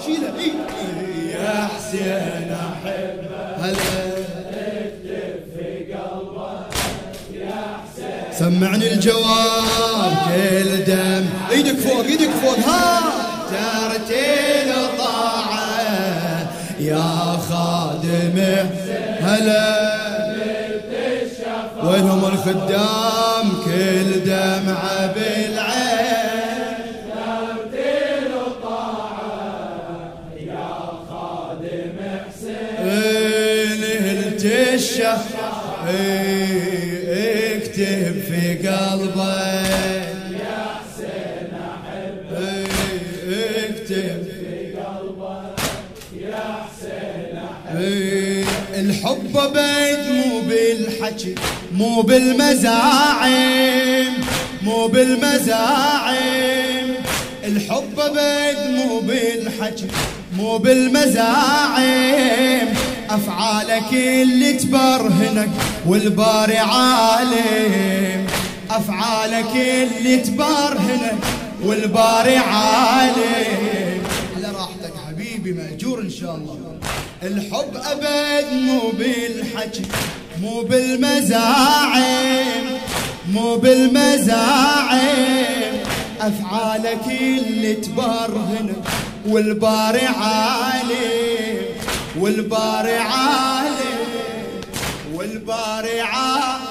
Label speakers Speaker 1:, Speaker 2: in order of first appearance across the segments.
Speaker 1: اي يا حسين احب هلا سمعني الجواب كل دم. إيدك فوق إيدك فوق. ها. ترتيل طاعة يا خادم هلا. وينهم الخدام كل دمعة بالعين. الشهر اكتب في قلبك يا حسين اكتب في قلبك يا حسين الحب بيت مو بالحكي مو بالمزاعم مو بالمزاعم الحب بيت مو بالحكي مو بالمزاعم أفعالك اللي تبرهنك والباري عالم. أفعالك اللي تبرهنك والباري عالم. على راحتك حبيبي مأجور إن شاء الله. الحب أبد مو بالحكي مو بالمزاعم مو بالمزاعم. أفعالك اللي تبرهنك والباري عالم. والباري عالم والباري عالم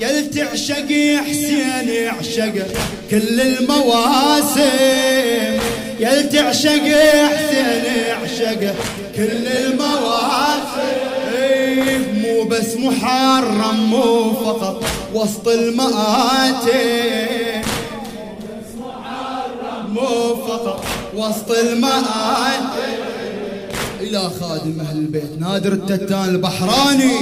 Speaker 1: يل تعشق حسين يعشق كل المواسم. يل تعشق حسين يعشق كل المواسم. مو بس محرم مو فقط وسط المآتم. مو فقط وسط المآتم. إلى خادم أهل البيت. نادر التتان البحراني.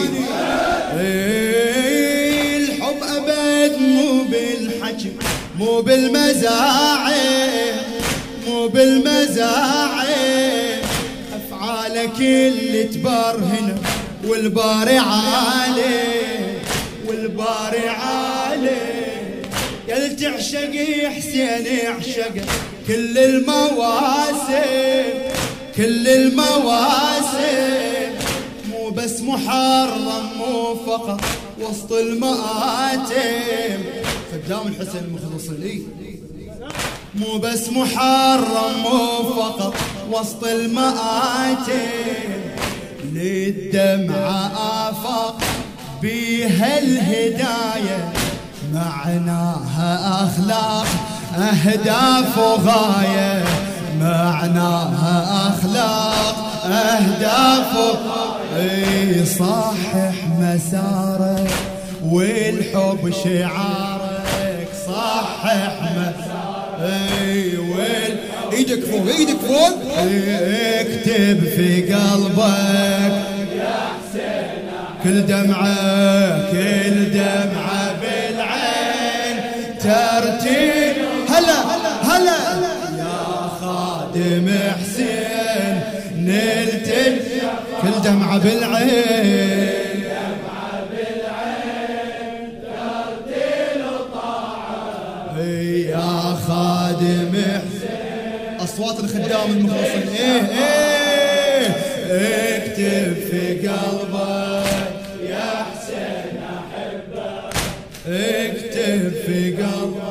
Speaker 1: الحب أبد مو بالحكي مو بالمزاعم مو بالمزاعم أفعالك اللي تبرهن والباري عالي والباري عالي. يل تعشق حسين يعشق كل المواسم. كل المواسم. مو بس محرم مو فقط وسط المآتم. خدام الحسين المخلصين إيه. مو بس محرم مو فقط وسط المآتم. للدمعة آفاق بيها الهداية. معناها أخلاق أهداف وغاية. معناها أخلاق أهداف. إي صحح مسارك والحب شعارك صحح مسارك. إي وال إيدك فوق إيدك فوق. اكتب في قلبك. كل دمعة كل دمعة بالعين. ترتيب. هلا هلا. خادم حسين نلت كل دمعة بالعين. يا خادم حسين أصوات الخدام المخلصين. إيه إيه اكتب في قلبك يا حسين احبك اكتب في قلبك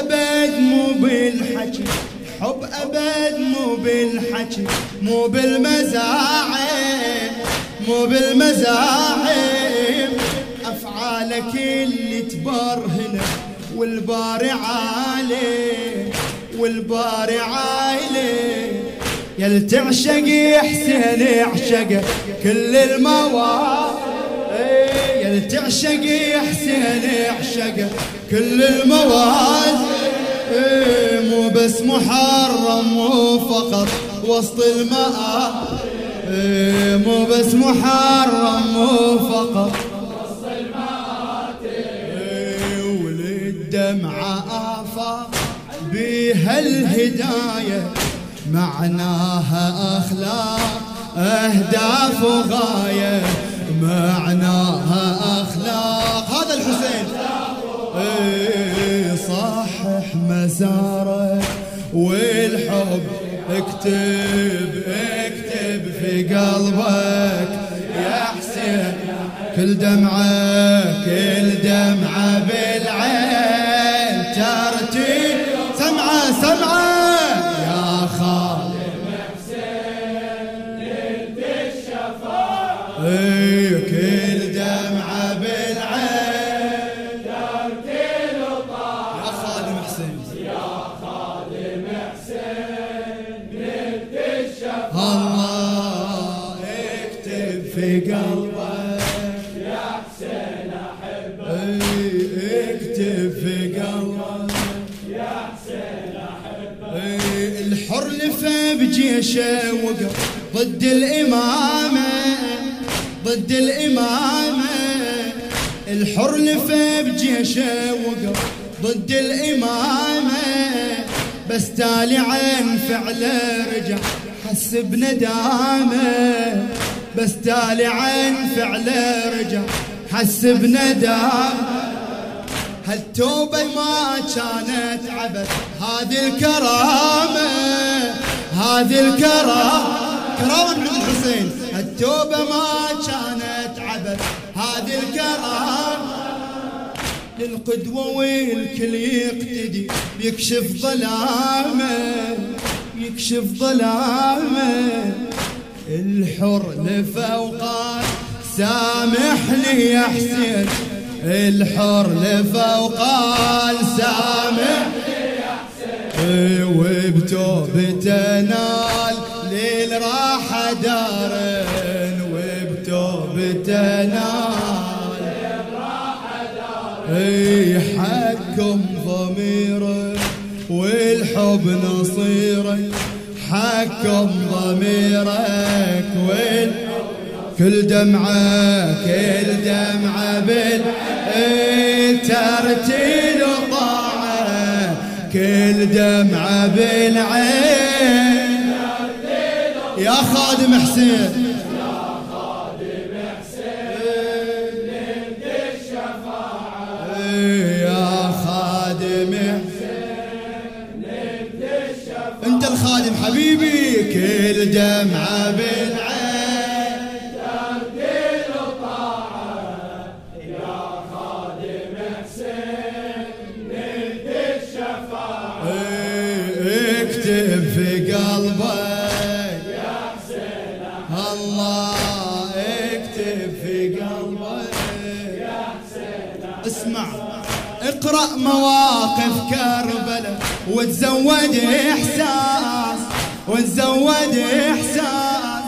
Speaker 1: أبد مو بالحكي. حب أبد مو بالحكي. مو بالمزاعم مو بالمزاعم أفعالك اللي تبرهنك والباري عالي. والباري عالي. يل تعشق حسين يعشق كل المواقف. إيه، يل تعشق حسين يعشق كل المواد. إيه، مو بس محرم مو فقط وسط الماء. إيه، مو بس محرم مو فقط إيه، وللدمعة آفاق بها الهداية. معناها أخلاق أهداف وغاية. معناها أخلاق. هذا الحسين. إيه، صحح مساره والحب. اكتب اكتب في قلبك يا حسين. كل دمعة كل دمعة بالعين. ترتيب سمعة سمعة. وقف ضد الإمامة ضد الإمامة. الحر لفى بجيشه وقف ضد الإمامة بس تالي عن فعله رجع. حس بندامة بس تالي عن فعله رجع. حس بندامة. هالتوبة ما كانت عبث؟ هذه الكرامة. هذه الكرامة كرامة من الحسين. هالتوبة ما كانت عبث. هذه الكرامة للقدوة والكل يقتدي. يكشف ظلامه يكشف ظلامه. الحر لفوقات سامحني يا حسين. الحر لفوقال سامحني. وبتوبته نال ليل راح دارن. وبتوبته نال أي حكم ضميره والحب نصيره حكم ضميرك وال كل دمعة كل دمعة بال إيه كل دمعة بالعين. يا خادم حسين. انت الخادم حبيبي. كل دمعة مواقف كربلاء وتزود إحساس وتزود إحساس.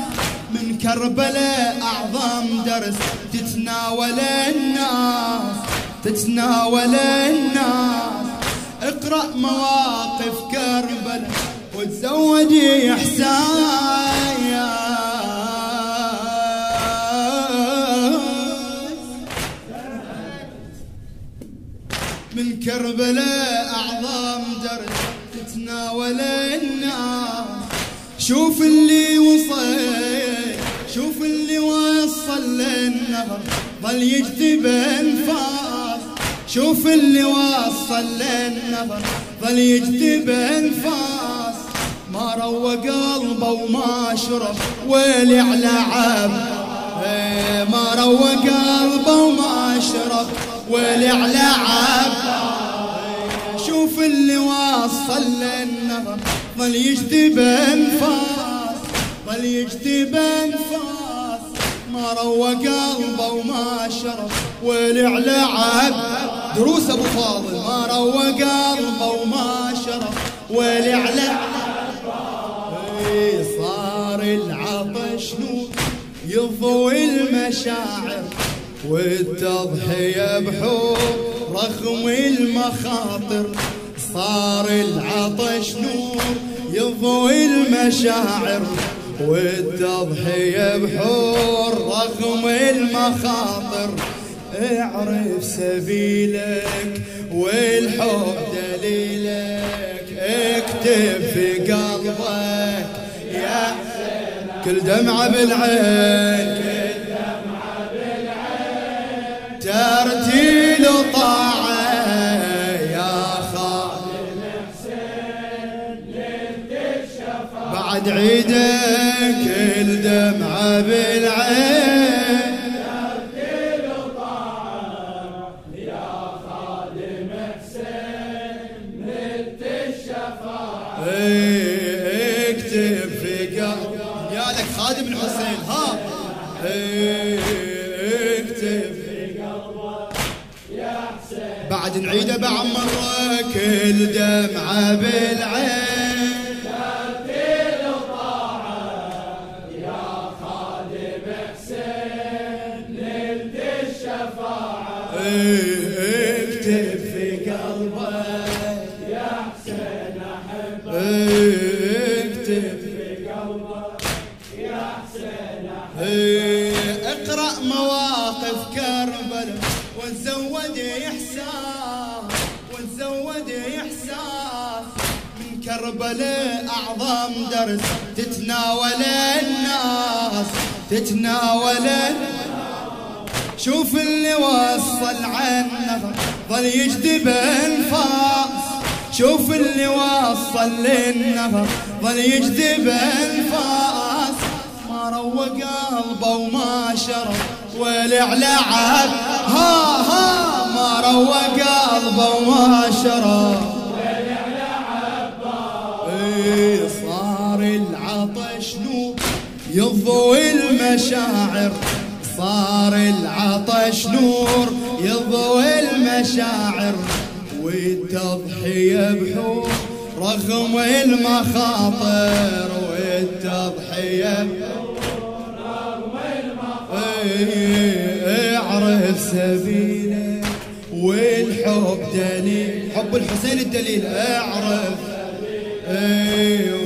Speaker 1: من كربلاء أعظم درس تتناول الناس تتناول الناس. اقرأ مواقف كربلاء وتزود إحساس. كربلاء أعظم درس تتناول الناس. شوف اللي وصل شوف اللي وصل للنهر ظل يجذب أنفاس. شوف اللي وصل للنهر ظل يجذب أنفاس. ما روى قلبه وما شرب ويلي على عب إيه، ما روى قلبه وما شرب ويلي على عب اللي واصل للنهر ظل يجذب انفاس ظل يجذب انفاس ما روى قلبه وما شرب ويلي على عب دروس أبو فاضل. ما روى قلبه وما شرب ويلي على صار العطش نور يضوي المشاعر. والتضحية بحور رغم المخاطر. صار العطش نور يضوي المشاعر والتضحية بحور رغم المخاطر. اعرف سبيلك والحب دليلك اكتب في قلبك يا كل دمعة بالعين. ترتيل طاعة بعد عيدك الدمعة بالعين. إيه، اكتب في قلب يا لك خادم الحسين ها. اكتب في بعد نعيده بعمرك الدمعة بالعين. من كربلاء أعظم درس تتناول الناس تتناول شوف اللي وصل عنه ظل يجذب انفاس شوف اللي وصل للنفر ظل يجذب انفاس ما روق قلبه وما شرب ولع لعب ها ها ما روق قلبه وما شرب. يضوي المشاعر صار العطش نور. يضوي المشاعر والتضحية بحور رغم المخاطر والتضحية بحور. رغم المخاطر اعرف والحب دليل حب الحسين الدليل اعرف اي وال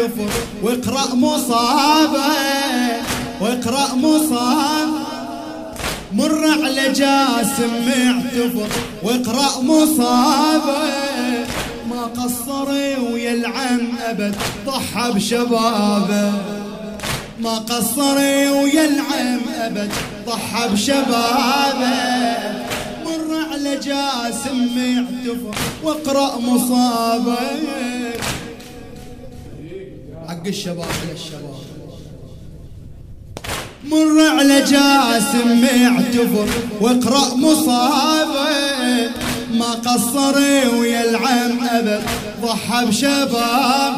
Speaker 1: معتفر واقرأ مصابة واقرأ مصابة. مر على جاسم معتفر واقرأ مصابة. ما قصر ويا العم أبد ضحى بشبابه. ما قصر ويا العم أبد ضحى بشبابه. مر على جاسم معتفر واقرأ مصابة. حق الشباب للشباب مر على جاسم معتفر واقرأ مصابة. ما قصر ويا العم ابد ضحى بشباب.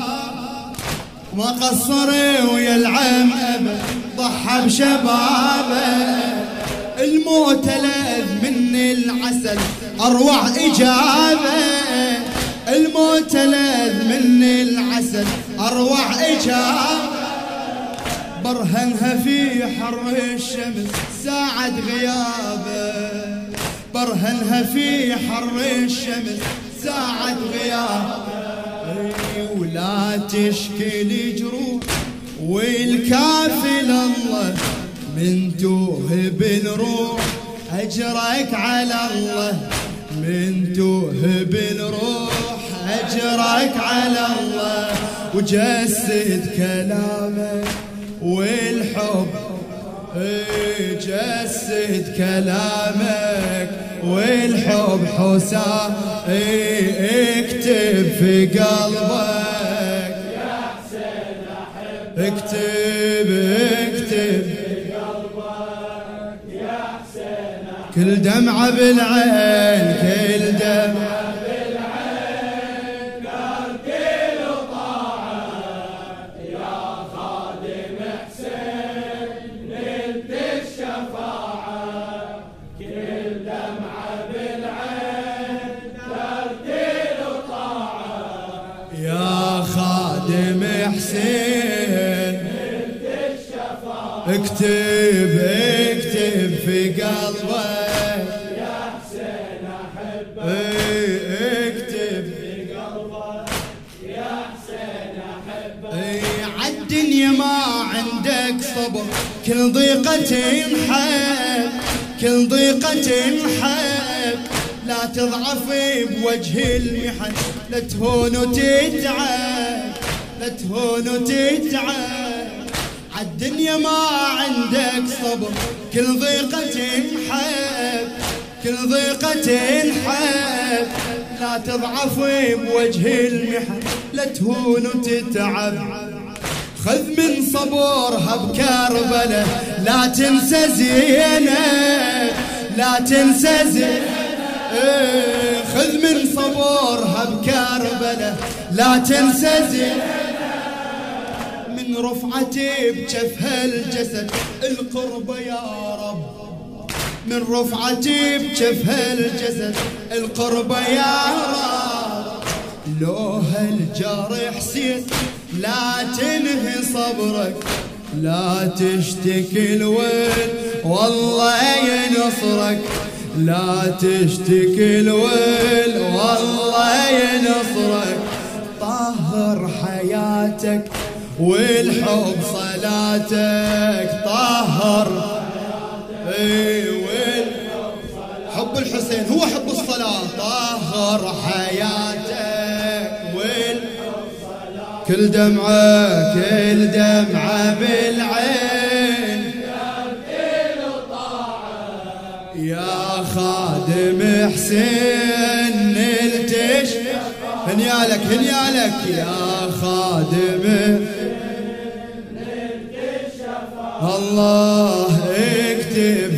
Speaker 1: ما قصر ويا العم ابد ضحى بشبابه الموت لذ من العسل أروع إجابة. الموت لذ من العسل اروع اجابه برهنها في حر الشمس ساعة غيابه. برهنها في حر الشمس ساعة غيابه. ولا تشكي جروح والكافل الله من توهب الروح أجرك على الله من توهب الروح أجرك على الله وجسد كلامك والحب. جسد كلامك والحب حسام اكتب في قلبك. يا حسين احبك اكتب اكتب. في قلبك يا حسين كل دمعة بالعين كل في قلبك
Speaker 2: يا حسين احبك
Speaker 1: إيه اكتب
Speaker 2: في قلبك يا حسين احبك
Speaker 1: إيه عالدنيا ما عندك صبر كل ضيقة حب كل ضيقة حب لا تضعف بوجه المحن لا تهون وتتعب لا تهون وتتعب عالدنيا ما عندك صبر. كل ضيقة حب كل ضيقة حب. لا تضعف بوجه المحن لا تهون وتتعب. خذ من صبورها بكربلة لا تنسى زينب لا تنسى زينب. خذ من صبورها بكربلة لا تنسى زينب. رفعتي بجفها الجسد القرب يا رب. من رفعتي بجفها الجسد القرب يا رب. لو هالجرح حسين لا تنهي صبرك لا تشتكي الويل والله ينصرك. لا تشتكي الويل والله ينصرك. طهر حياتك والحب صلاتك طهر. والحب حب الحسين هو حب الصلاة. طهر حياتك كل دمعة كل دمعة بالعين. يا خادم حسين نلتش. هنيالك هنيالك. يا خادم الله اكتب